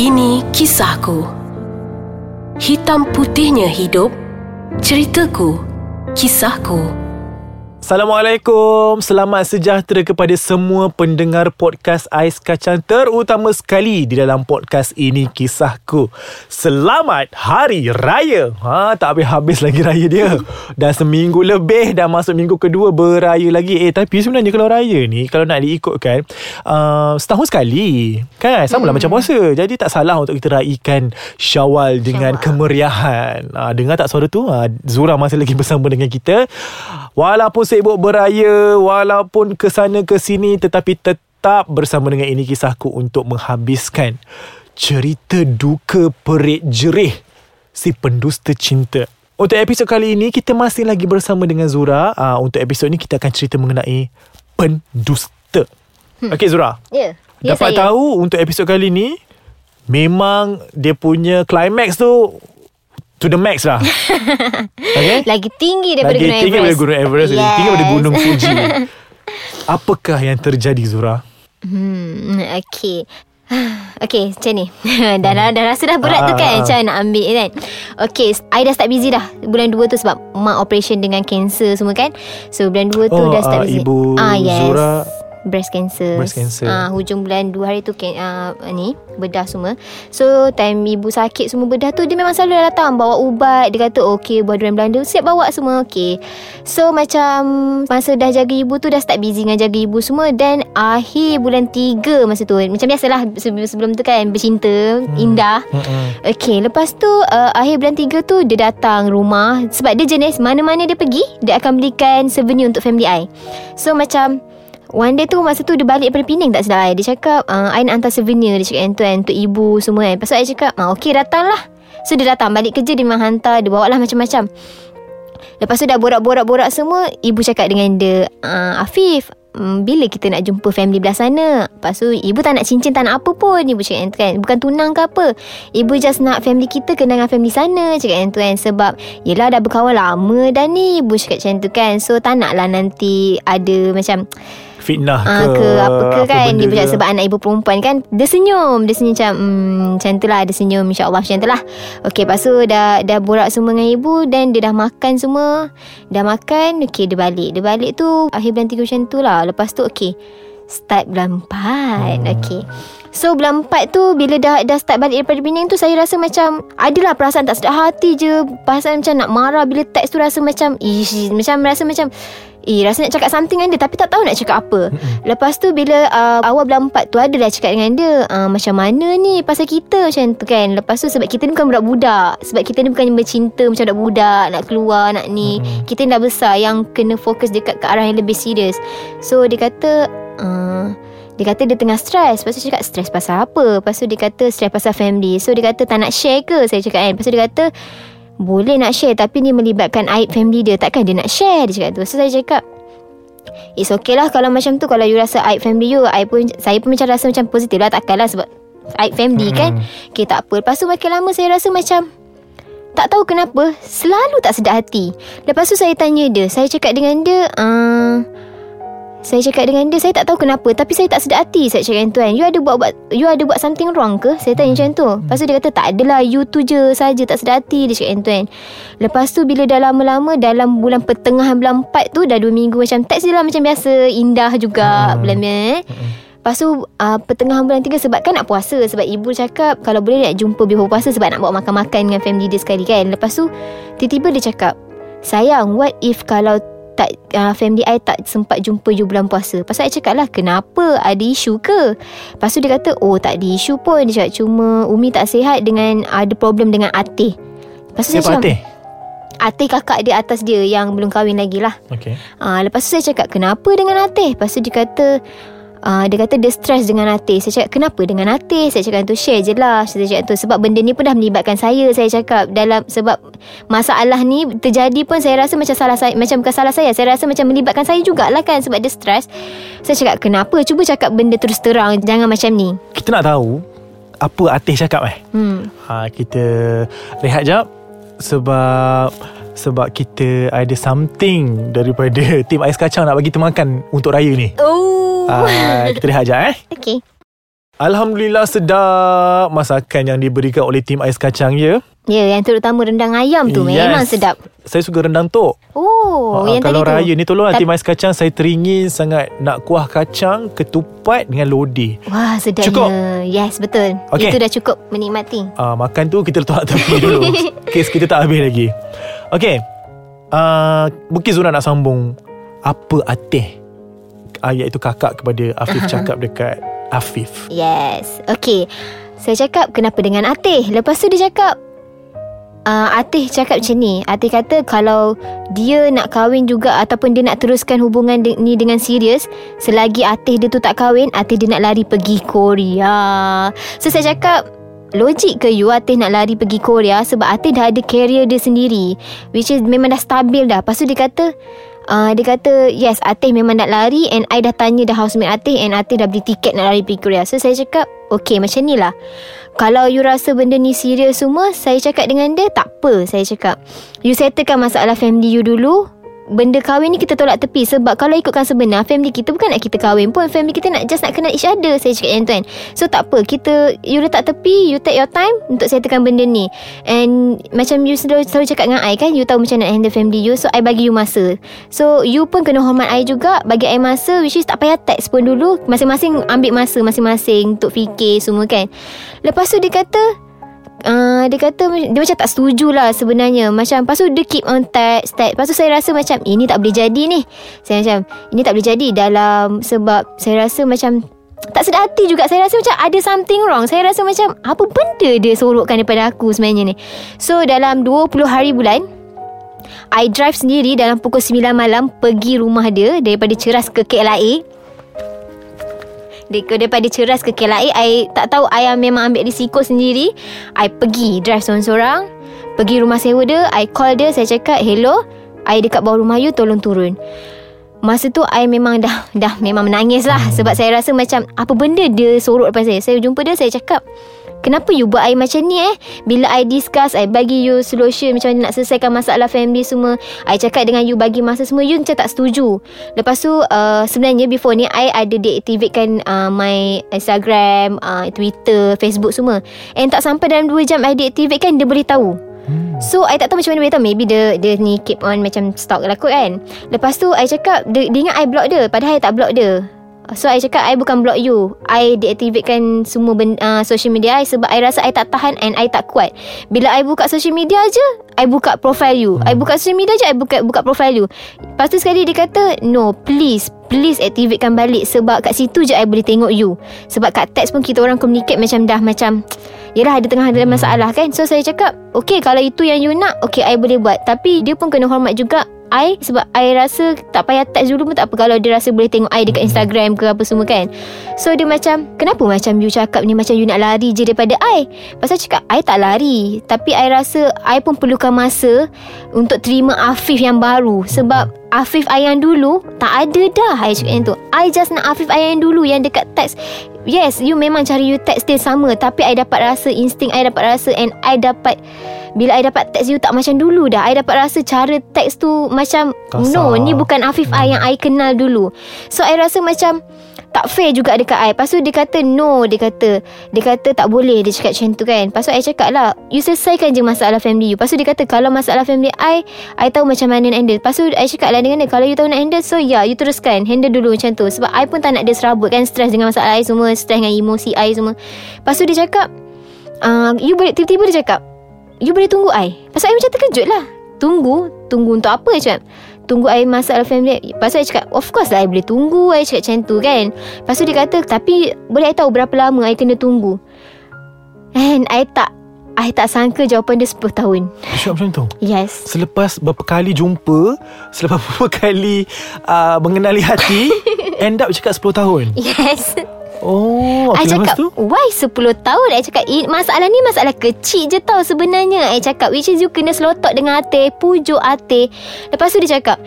Ini kisahku. Hitam putihnya hidup. Ceritaku. Kisahku. Assalamualaikum. Selamat sejahtera kepada semua pendengar podcast Ais Kacang Terutama sekali di dalam podcast ini Kisahku. Selamat Hari Raya. Ha, Tak habis-habis lagi raya dia. Dah seminggu lebih Dah masuk minggu kedua beraya lagi. Eh tapi sebenarnya kalau raya ni Kalau nak diikutkan uh, Setahun sekali. Kan Sama lah hmm. macam puasa. Jadi tak salah untuk kita raikan Syawal dengan Syawal. kemeriahan. Ha, Dengar tak suara tu? Ha, Zura masih lagi bersama dengan kita. Walaupun sibuk beraya walaupun ke sana ke sini tetapi tetap bersama dengan ini kisahku untuk menghabiskan cerita duka perit jerih si pendusta cinta. Untuk episod kali ini kita masih lagi bersama dengan Zura. Uh, untuk episod ini kita akan cerita mengenai pendusta. Hmm. Okey Zura. Ya. Yeah. Dapat saya. tahu untuk episod kali ini memang dia punya climax tu to the max lah. okay? Lagi tinggi daripada Lagi Gunung tinggi Everest. daripada Gunung Everest. Yes. Lagi tinggi daripada Gunung Fuji. Apakah yang terjadi Zura? Hmm, okay. Okay macam ni dah, dah, dah rasa dah berat ah, tu kan Macam nak ambil kan Okay I dah start busy dah Bulan 2 tu sebab Mak operation dengan cancer semua kan So bulan 2 tu oh, dah start uh, busy Ibu ah, yes. Zura breast cancer. Breast cancer. Ah uh, hujung bulan 2 hari tu uh, ni bedah semua. So time ibu sakit semua bedah tu dia memang selalu datang bawa ubat. Dia kata okey buat durian Belanda siap bawa semua okey. So macam masa dah jaga ibu tu dah start busy dengan jaga ibu semua dan akhir bulan 3 masa tu macam biasalah sebelum tu kan bercinta hmm. indah. Hmm. Okey lepas tu uh, akhir bulan 3 tu dia datang rumah sebab dia jenis mana-mana dia pergi dia akan belikan souvenir untuk family I. So macam One day tu masa tu dia balik daripada Penang tak sedar Dia cakap uh, I nak hantar souvenir. Dia cakap tu Untuk ibu semua kan Lepas tu I cakap ah, Okay datang lah. So dia datang. Balik kerja Dia memang hantar Dia bawa lah macam-macam. Lepas tu dah borak-borak-borak semua Ibu cakap dengan dia uh, Afif um, Bila kita nak jumpa family belah sana? Lepas tu ibu tak nak cincin Tak nak apa pun. Ibu cakap yang tu kan Bukan tunang ke apa. Ibu just nak family kita Kenal dengan family sana Cakap yang tu kan. Sebab Yelah dah berkawan lama dah ni Ibu cakap macam tu kan. So tak nak lah nanti Ada macam fitnah ah, ke, ke apa ke apa kan? dia bercakap sebab anak ibu perempuan kan dia senyum. Dia senyum macam hmm, macam tu lah dia senyum. insyaAllah macam tu lah. Ok lepas tu dah, dah borak semua dengan ibu dan dia dah makan semua. Dah makan ok dia balik. Dia balik tu akhir bulan 3 macam tu lah. Lepas tu ok start bulan 4 hmm. ok So bulan 4 tu Bila dah dah start balik daripada Penang tu Saya rasa macam Adalah perasaan tak sedap hati je. Perasaan macam nak marah Bila teks tu rasa macam Ish, Macam rasa macam Eh rasa nak cakap something dengan dia Tapi tak tahu nak cakap apa. Mm-hmm. Lepas tu bila uh, Awal bulan 4 tu Adalah cakap dengan dia uh, Macam mana ni Pasal kita? macam tu kan. Lepas tu sebab kita ni bukan budak-budak. Sebab kita ni bukan bercinta Macam budak-budak Nak keluar Nak ni. Mm-hmm. Kita ni dah besar Yang kena fokus dekat Ke arah yang lebih serius So dia kata uh, dia kata dia tengah stres Lepas tu cakap stres pasal apa? Lepas tu dia kata stres pasal family. So dia kata tak nak share ke? Saya cakap kan. Lepas tu dia kata boleh nak share Tapi ni melibatkan aib family dia. Takkan dia nak share Dia cakap tu. So saya cakap It's okay lah Kalau macam tu. Kalau you rasa aib family you I pun, Saya pun macam rasa macam positif lah. Takkan lah sebab Aib family hmm. kan. Okay tak apa. Lepas tu makin lama saya rasa macam Tak tahu kenapa Selalu tak sedap hati. Lepas tu saya tanya dia. Saya cakap dengan dia uh, saya cakap dengan dia Saya tak tahu kenapa Tapi saya tak sedar hati Saya cakap dengan tuan. You ada buat, buat You ada buat something wrong ke? Saya tanya macam tu. Lepas tu dia kata Tak adalah You tu je saja Tak sedar hati Dia cakap dengan tuan. Lepas tu bila dah lama-lama Dalam bulan pertengahan bulan 4 tu Dah 2 minggu macam Teks dia lah macam biasa Indah juga hmm. Bulan eh. Lepas tu uh, pertengahan bulan 3 Sebab kan nak puasa Sebab ibu cakap Kalau boleh nak jumpa Biar puasa Sebab nak bawa makan-makan Dengan family dia sekali kan. Lepas tu Tiba-tiba dia cakap Sayang What if kalau tak uh, family I tak sempat jumpa you bulan puasa. Pasal I cakap lah kenapa ada isu ke? Lepas tu dia kata oh tak ada isu pun. Dia cakap cuma Umi tak sihat dengan ada problem dengan Atih. Lepas tu Siapa Atih? Atih kakak dia atas dia yang belum kahwin lagi lah. Okay. Uh, lepas tu saya cakap kenapa dengan Atih? Lepas tu dia kata Uh, dia kata dia stres dengan Atis Saya cakap kenapa dengan Atis Saya cakap tu share je lah. Saya cakap tu sebab benda ni pun dah melibatkan saya Saya cakap. Dalam sebab masalah ni terjadi pun Saya rasa macam salah saya Macam bukan salah saya. Saya rasa macam melibatkan saya jugalah kan Sebab dia stres Saya cakap kenapa? Cuba cakap benda terus terang Jangan macam ni. Kita nak tahu Apa Atis cakap eh? Hmm. ha, Kita rehat jap Sebab sebab kita ada something daripada tim ais kacang nak bagi kita makan untuk raya ni. Oh. Uh, kita rehat sekejap eh. Okay. Alhamdulillah sedap masakan yang diberikan oleh tim ais kacang ya. Ya, yang terutama rendang ayam tu yes. memang sedap. Saya suka rendang tok. Oh, Ha, yang kalau tadi tu. raya ni tolonglah Ta- tim ais kacang saya teringin sangat nak kuah kacang, ketupat dengan lodeh. Wah, sedapnya. Cukup? Yes, betul. Okey. Itu dah cukup menikmati. Uh, makan tu kita letak tepi dulu. Kes kita tak habis lagi. Okey. Uh, mungkin Zura nak sambung apa ateh uh, iaitu kakak kepada Afif cakap dekat Afif. Yes. Okay. Saya cakap kenapa dengan Atih? Lepas tu dia cakap uh, Atih cakap macam ni. Atih kata kalau dia nak kahwin juga ataupun dia nak teruskan hubungan de- ni dengan serius, selagi Atih dia tu tak kahwin, Atih dia nak lari pergi Korea. So saya cakap Logik ke you Atih nak lari pergi Korea Sebab Atih dah ada career dia sendiri Which is memang dah stabil dah Lepas tu dia kata uh, Dia kata Yes Atih memang nak lari And I dah tanya dah housemate Atih And Atih dah beli tiket nak lari pergi Korea. So saya cakap Okay macam ni lah. Kalau you rasa benda ni serius semua Saya cakap dengan dia Tak apa Saya cakap. You settlekan masalah family you dulu Benda kahwin ni kita tolak tepi. Sebab kalau ikutkan sebenar Family kita bukan nak kita kahwin pun. Family kita nak just nak kenal each other Saya cakap macam tu kan. So tak apa. Kita You letak tepi You take your time Untuk settlekan benda ni. And Macam you selalu, selalu cakap dengan I kan You tahu macam nak handle family you. So I bagi you masa. So you pun kena hormat I juga. Bagi I masa Which is tak payah text pun dulu. Masing-masing ambil masa Masing-masing Untuk fikir semua kan. Lepas tu dia kata Uh, dia kata Dia macam tak setuju lah Sebenarnya. Macam Lepas tu dia keep on text, text. Lepas tu saya rasa macam Ini tak boleh jadi ni. Saya macam Ini tak boleh jadi Dalam Sebab Saya rasa macam tak sedar hati juga. Saya rasa macam Ada something wrong. Saya rasa macam Apa benda dia sorokkan Daripada aku sebenarnya ni? So dalam 20 hari bulan I drive sendiri Dalam pukul 9 malam Pergi rumah dia Daripada Ceras ke KLIA daripada ceras ke KLIA I tak tahu I memang ambil risiko sendiri. I pergi drive seorang-seorang Pergi rumah sewa dia I call dia Saya cakap Hello. I dekat bawah rumah you Tolong turun. Masa tu I memang dah Dah memang menangis lah. Sebab saya rasa macam Apa benda dia sorok depan saya? Saya jumpa dia Saya cakap Kenapa you buat I macam ni eh? Bila I discuss I bagi you solution Macam mana nak selesaikan masalah family semua I cakap dengan you Bagi masa semua You macam tak setuju. Lepas tu uh, Sebenarnya before ni I ada deactivatekan uh, My Instagram uh, Twitter Facebook semua. And tak sampai dalam 2 jam I deactivatekan Dia boleh tahu. So I tak tahu macam mana boleh tahu. Maybe dia dia ni keep on Macam stalk lah kot kan. Lepas tu I cakap Dia, dia ingat I block dia Padahal I tak block dia So I cakap I bukan block you. I deactivatekan Semua benda, uh, social media I Sebab I rasa I tak tahan And I tak kuat. Bila I buka social media je I buka profile you. I buka social media je I buka buka profile you. Lepas tu sekali dia kata No please Please activatekan balik Sebab kat situ je I boleh tengok you. Sebab kat text pun Kita orang communicate Macam dah macam Yelah ada tengah ada masalah kan? So saya cakap Okay kalau itu yang you nak Okay I boleh buat. Tapi dia pun kena hormat juga I Sebab I rasa Tak payah text dulu pun tak apa. Kalau dia rasa boleh tengok I Dekat Instagram ke apa semua kan So dia macam Kenapa macam you cakap ni Macam you nak lari je daripada I? Pasal cakap I tak lari. Tapi I rasa I pun perlukan masa Untuk terima Afif yang baru. Sebab Afif I yang dulu Tak ada dah. I cakap yang tu. I just nak Afif I yang dulu Yang dekat text. Yes you memang cara you text dia sama. Tapi I dapat rasa Insting I dapat rasa And I dapat bila I dapat text you tak macam dulu dah. I dapat rasa cara text tu macam Kasar. No ni bukan Afif I yang I kenal dulu. So I rasa macam tak fair juga dekat I. Lepas tu dia kata no Dia kata Dia kata tak boleh Dia cakap macam tu kan. Lepas tu I cakap lah You selesaikan je masalah family you. Lepas tu dia kata Kalau masalah family I I tahu macam mana nak handle. Lepas tu I cakap lah dengan dia Kalau you tahu nak handle So yeah you teruskan. Handle dulu macam tu. Sebab I pun tak nak dia serabut kan Stress dengan masalah I semua Stress dengan emosi I semua. Lepas tu dia cakap uh, You boleh Tiba-tiba dia cakap You boleh tunggu I. Pasal I macam terkejut lah Tunggu Tunggu untuk apa cakap Tunggu I masalah family Pasal I cakap Of course lah I boleh tunggu I cakap macam tu kan? Lepas tu dia kata Tapi Boleh I tahu berapa lama I kena tunggu? And I tak I tak sangka jawapan dia 10 tahun. Dia cakap macam tu? Yes. Selepas berapa kali jumpa Selepas berapa kali uh, Mengenali hati End up cakap 10 tahun? Yes Oh I okay, lepas cakap tu? Why 10 tahun? I cakap "Eh, Masalah ni masalah kecil je tau Sebenarnya. I cakap Which is you kena selotok dengan Ateh Pujuk Ateh Lepas tu dia cakap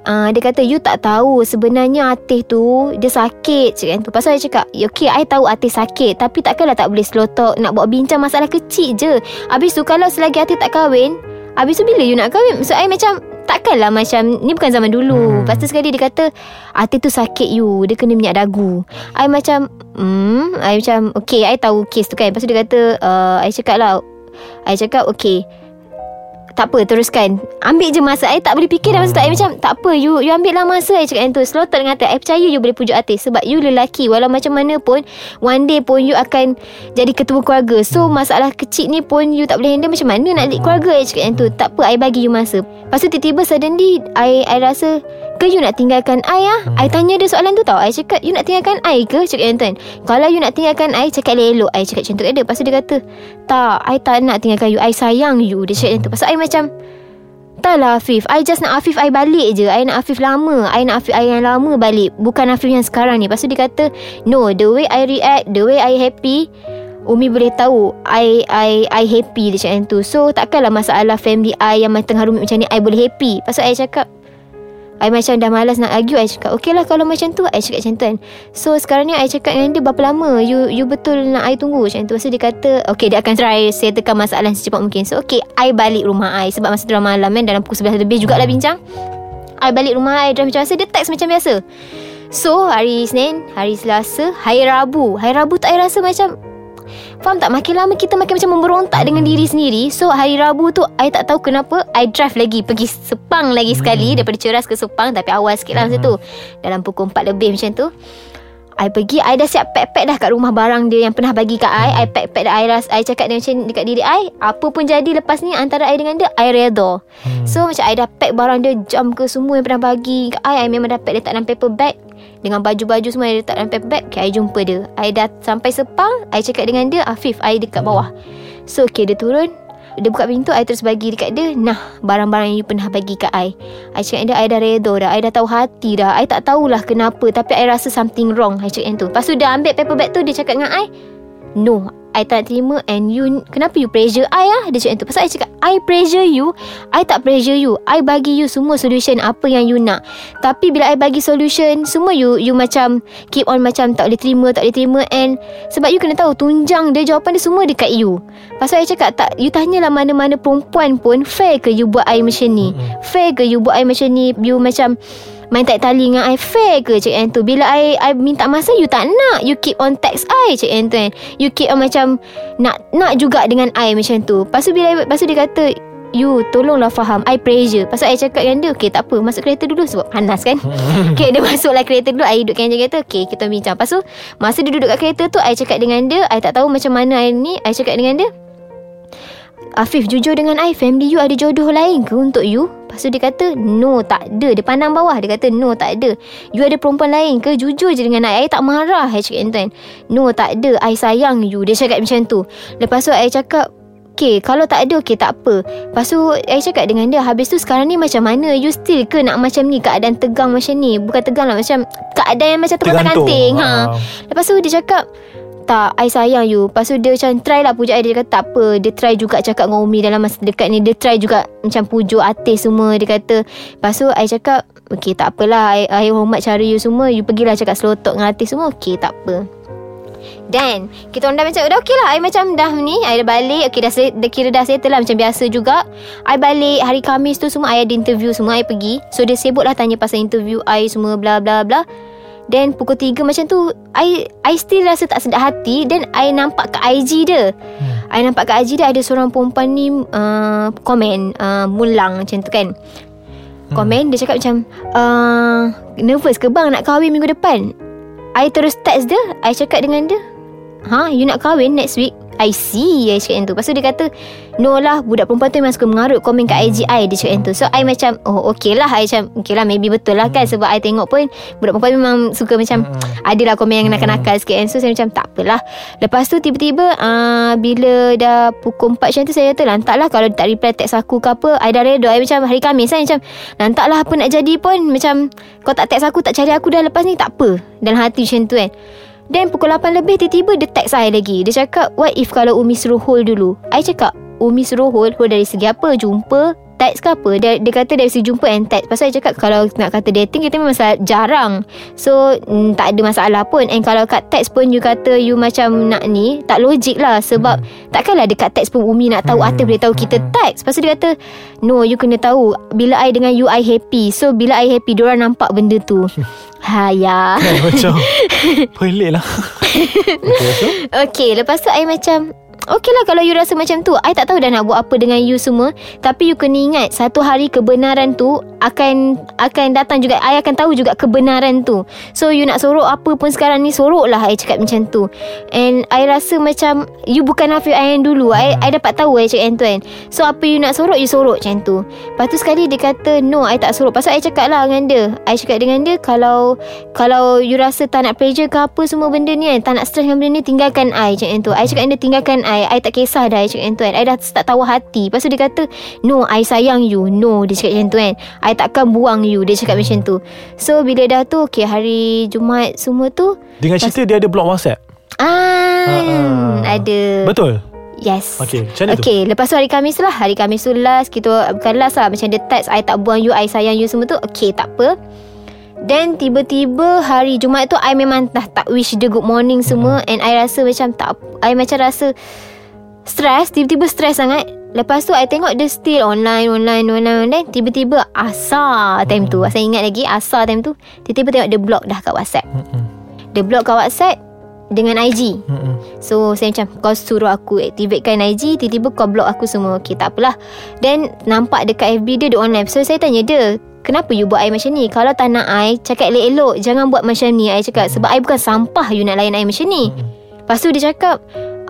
Uh, dia kata You tak tahu Sebenarnya Atih tu Dia sakit Cakap tu. Pasal dia cakap "Ya, Okay I tahu Atih sakit Tapi takkanlah tak boleh selotok Nak buat bincang Masalah kecil je. Habis tu Kalau selagi Atih tak kahwin Habis tu bila you nak kahwin? So I macam Takkanlah macam Ni bukan zaman dulu. Hmm. Lepas tu sekali dia kata Hati tu sakit you. Dia kena minyak dagu. I macam Hmm? I macam Okay I tahu case tu kan. Lepas tu dia kata uh, I cakap lah I cakap okay tak apa teruskan. Ambil je masa I tak boleh fikir dah masa tu I macam Tak apa you you ambil lah masa I cakap yang tu. Slow dengan hati I percaya you boleh pujuk hati Sebab you lelaki Walau macam mana pun One day pun you akan Jadi ketua keluarga. So masalah kecil ni pun You tak boleh handle Macam mana nak lead keluarga I cakap yang tu. Tak apa I bagi you masa. Lepas tu tiba-tiba suddenly I, I rasa ke you nak tinggalkan I ah? Hmm. I tanya dia soalan tu tau. I cakap you nak tinggalkan I ke? Cakap tu kan Kalau you nak tinggalkan I Cakap elok I cakap macam tu dia Lepas tu dia kata Tak I tak nak tinggalkan you. I sayang you. Dia cakap yang tu. Pasal I macam Tak lah Afif. I just nak Afif I balik je. I nak Afif lama. I nak Afif I yang lama balik. Bukan Afif yang sekarang ni. Lepas tu dia kata No the way I react The way I happy Umi boleh tahu I I I happy dia cakap tu. So takkanlah masalah family I Yang tengah rumit macam ni I boleh happy. Pasal I cakap I macam dah malas nak argue I cakap Okay lah kalau macam tu I cakap macam tu kan. So sekarang ni I cakap dengan dia Berapa lama You you betul nak I tunggu? Macam tu. Lepas tu dia kata Okay dia akan try Settlekan masalah secepat mungkin. So okay I balik rumah I Sebab masa tu dah malam kan Dalam pukul 11 lebih jugalah bincang. I balik rumah I Drive macam biasa Dia text macam biasa. So hari Isnin Hari Selasa Hari Rabu. Hari Rabu tak I rasa macam Faham tak? Makin lama kita makin macam memberontak dengan diri sendiri. So hari Rabu tu I tak tahu kenapa I drive lagi. Pergi Sepang lagi sekali hmm. Daripada Ceras ke Sepang Tapi awal sikit lah masa tu. Hmm. Dalam pukul 4 lebih macam tu. I pergi I dah siap pack-pack dah Kat rumah barang dia Yang pernah bagi kat I. I pack-pack dah I, ras, I cakap dia macam Dekat diri I Apa pun jadi lepas ni Antara I dengan dia I redha hmm. So macam I dah pack barang dia Jam ke semua Yang pernah bagi kat I I memang dah pack Letak dalam paper bag dengan baju-baju semua Yang letak dalam paper bag Okay I jumpa dia. I dah sampai Sepang I cakap dengan dia Afif I dekat bawah. So okay dia turun. Dia buka pintu I terus bagi dekat dia. Nah Barang-barang yang you pernah bagi kat I. I cakap dia I dah redha dah I dah tahu hati dah. I tak tahulah kenapa Tapi I rasa something wrong. I cakap yang tu. Lepas tu dia ambil paper bag tu Dia cakap dengan I No I tak terima And you Kenapa you pressure I lah Dia cakap tu Pasal I cakap I pressure you I tak pressure you. I bagi you semua solution Apa yang you nak. Tapi bila I bagi solution Semua you You macam Keep on macam Tak boleh terima Tak boleh terima. And Sebab you kena tahu Tunjang dia Jawapan dia semua dekat you. Pasal I cakap Tak You tanyalah mana-mana perempuan pun Fair ke you buat I macam ni? Fair ke you buat I macam ni? You macam Main tak tali dengan I Fair ke cik yang tu? Bila I I minta masa You tak nak. You keep on text I cik yang tu kan? You keep on macam Nak nak juga dengan I macam tu. Lepas tu bila Lepas tu dia kata You tolonglah faham. I pressure. Pasal I cakap dengan dia Okay tak apa. Masuk kereta dulu Sebab panas kan? Okay dia masuklah kereta dulu. I dudukkan je kereta Okay kita bincang. Lepas tu Masa dia duduk kat kereta tu I cakap dengan dia I tak tahu macam mana I ni. I cakap dengan dia Afif jujur dengan I Family you ada jodoh lain ke untuk you? Lepas tu dia kata No tak ada. Dia pandang bawah Dia kata no tak ada. You ada perempuan lain ke? Jujur je dengan I. I tak marah I cakap macam tu kan. No tak ada. I sayang you. Dia cakap macam tu. Lepas tu I cakap Okay Kalau tak ada Okay tak apa. Lepas tu I cakap dengan dia Habis tu sekarang ni macam mana? You still ke nak macam ni? Keadaan tegang macam ni? Bukan tegang lah Macam Keadaan yang macam tengah kanting ha. Lepas tu dia cakap tak I sayang you. Lepas tu dia macam Try lah pujuk. I Dia kata tak apa. Dia try juga cakap dengan Umi Dalam masa dekat ni. Dia try juga Macam pujuk artis semua. Dia kata Lepas tu I cakap Okay tak apalah. I, I hormat cara you semua. You pergilah cakap slow talk dengan artis semua. Okay tak apa. Dan Kita orang dah macam Dah okay lah. I macam dah ni I dah balik. Okay dah, dah kira dah settle lah Macam biasa juga. I balik Hari Khamis tu semua I ada interview semua I pergi. So dia sibuk lah Tanya pasal interview I semua bla bla bla Then pukul 3 macam tu I I still rasa tak sedap hati. Then I nampak kat IG dia. Hmm. I nampak kat IG dia Ada seorang perempuan ni uh, Komen uh, Mulang macam tu kan. Hmm. Komen Dia cakap macam uh, Nervous ke bang Nak kahwin minggu depan? I terus text dia I cakap dengan dia Ha you nak kahwin next week I see I cakap yang tu Lepas tu dia kata No lah Budak perempuan tu memang suka mengarut Komen kat IG I Dia cakap yang tu So I macam Oh okay lah. I macam Okay lah maybe betul lah kan. Sebab I tengok pun Budak perempuan memang suka macam Adalah komen yang nakal-nakal sikit kan. So saya macam tak apalah. Lepas tu tiba-tiba uh, Bila dah pukul 4 macam tu Saya kata lantak lah Kalau tak reply text aku ke apa. I dah redo. I macam hari Khamis saya macam Lantak lah apa nak jadi pun. Macam Kau tak text aku Tak cari aku dah lepas ni Tak apa. Dalam hati macam tu kan Then pukul 8 lebih Tiba-tiba dia text saya lagi. Dia cakap What if kalau Umi suruh hold dulu? I cakap Umi suruh hold? Hold dari segi apa? Jumpa text ke apa dia, dia kata dari segi jumpa and text pasal saya cakap kalau nak kata dating kita memang jarang. So mm, tak ada masalah pun. And kalau kat text pun you kata you macam nak ni tak logik lah. Sebab hmm. takkanlah dekat text pun Umi nak tahu hmm. Atif boleh tahu kita hmm. text pasal dia kata no you kena tahu bila I dengan you I happy. So bila I happy diorang nampak benda tu. Ha ya. Macam Pelik lah. Okay, okay lepas tu I macam Okay lah kalau you rasa macam tu. I tak tahu dah nak buat apa dengan you semua. Tapi you kena ingat Satu hari kebenaran tu Akan akan datang juga. I akan tahu juga kebenaran tu. So you nak sorok apa pun sekarang ni Sorok lah I cakap macam tu. And I rasa macam You bukan Hafiz I yang dulu. I, hmm. I dapat tahu I cakap tu kan. So apa you nak sorok You sorok macam tu. Lepas tu sekali dia kata No I tak sorok. Pasal I cakap lah dengan dia. I cakap dengan dia Kalau Kalau you rasa tak nak pressure ke apa Semua benda ni kan Tak nak stress dengan benda ni Tinggalkan I. Cakap yang tu. I cakap dengan dia tinggalkan I I tak kisah dah I cakap macam tu kan I dah tak tahu hati. Lepas tu dia kata No I sayang you. No dia cakap macam tu kan. I takkan buang you Dia cakap hmm. macam tu. So bila dah tu Okay hari Jumaat semua tu Dengan cerita dia ada blog whatsapp? Ah, uh-uh. Ada. Betul? Yes. Okay macam mana okay, tu Lepas tu hari Kamis lah. Hari Kamis tu last Kita Bukan last lah Macam dia text I tak buang you I sayang you semua tu. Okay tak apa. Then tiba-tiba Hari Jumaat tu I memang dah tak wish dia good morning semua. Mm-hmm. And I rasa macam tak I macam rasa Stress Tiba-tiba stress sangat. Lepas tu I tengok dia still online Online online online. Tiba-tiba Asar time tu. Saya ingat lagi Asar time tu Tiba-tiba tengok dia block dah kat whatsapp. Dia block kat whatsapp Dengan IG mm-hmm. So saya macam Kau suruh aku Activatekan IG Tiba-tiba kau block aku semua. Okay tak apalah. Then Nampak dekat FB dia Dia online. So saya tanya dia Kenapa you buat I macam ni? Kalau tak nak I Cakap elok-elok Jangan buat macam ni. I cakap Sebab I bukan sampah You nak layan I macam ni. Lepas tu dia cakap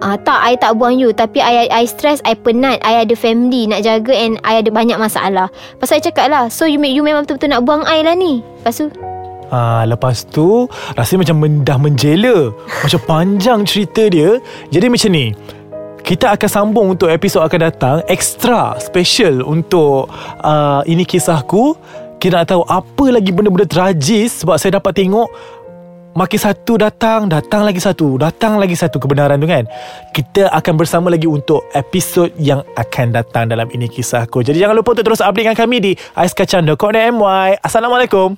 Ah, tak, I tak buang you. Tapi I, I stress I penat I ada family Nak jaga And I ada banyak masalah. Pasal I cakap lah So you, you memang betul-betul nak buang I lah ni. Lepas tu? Ah, lepas tu Rasanya macam dah menjela. Macam panjang cerita dia. Jadi macam ni kita akan sambung untuk episod akan datang Extra Special Untuk uh, Ini kisahku. Kita nak tahu Apa lagi benda-benda tragis Sebab saya dapat tengok Makin satu datang Datang lagi satu Datang lagi satu kebenaran tu kan? Kita akan bersama lagi Untuk episod yang akan datang Dalam ini kisahku Jadi jangan lupa untuk terus update dengan kami Di aiskacang.com.my Assalamualaikum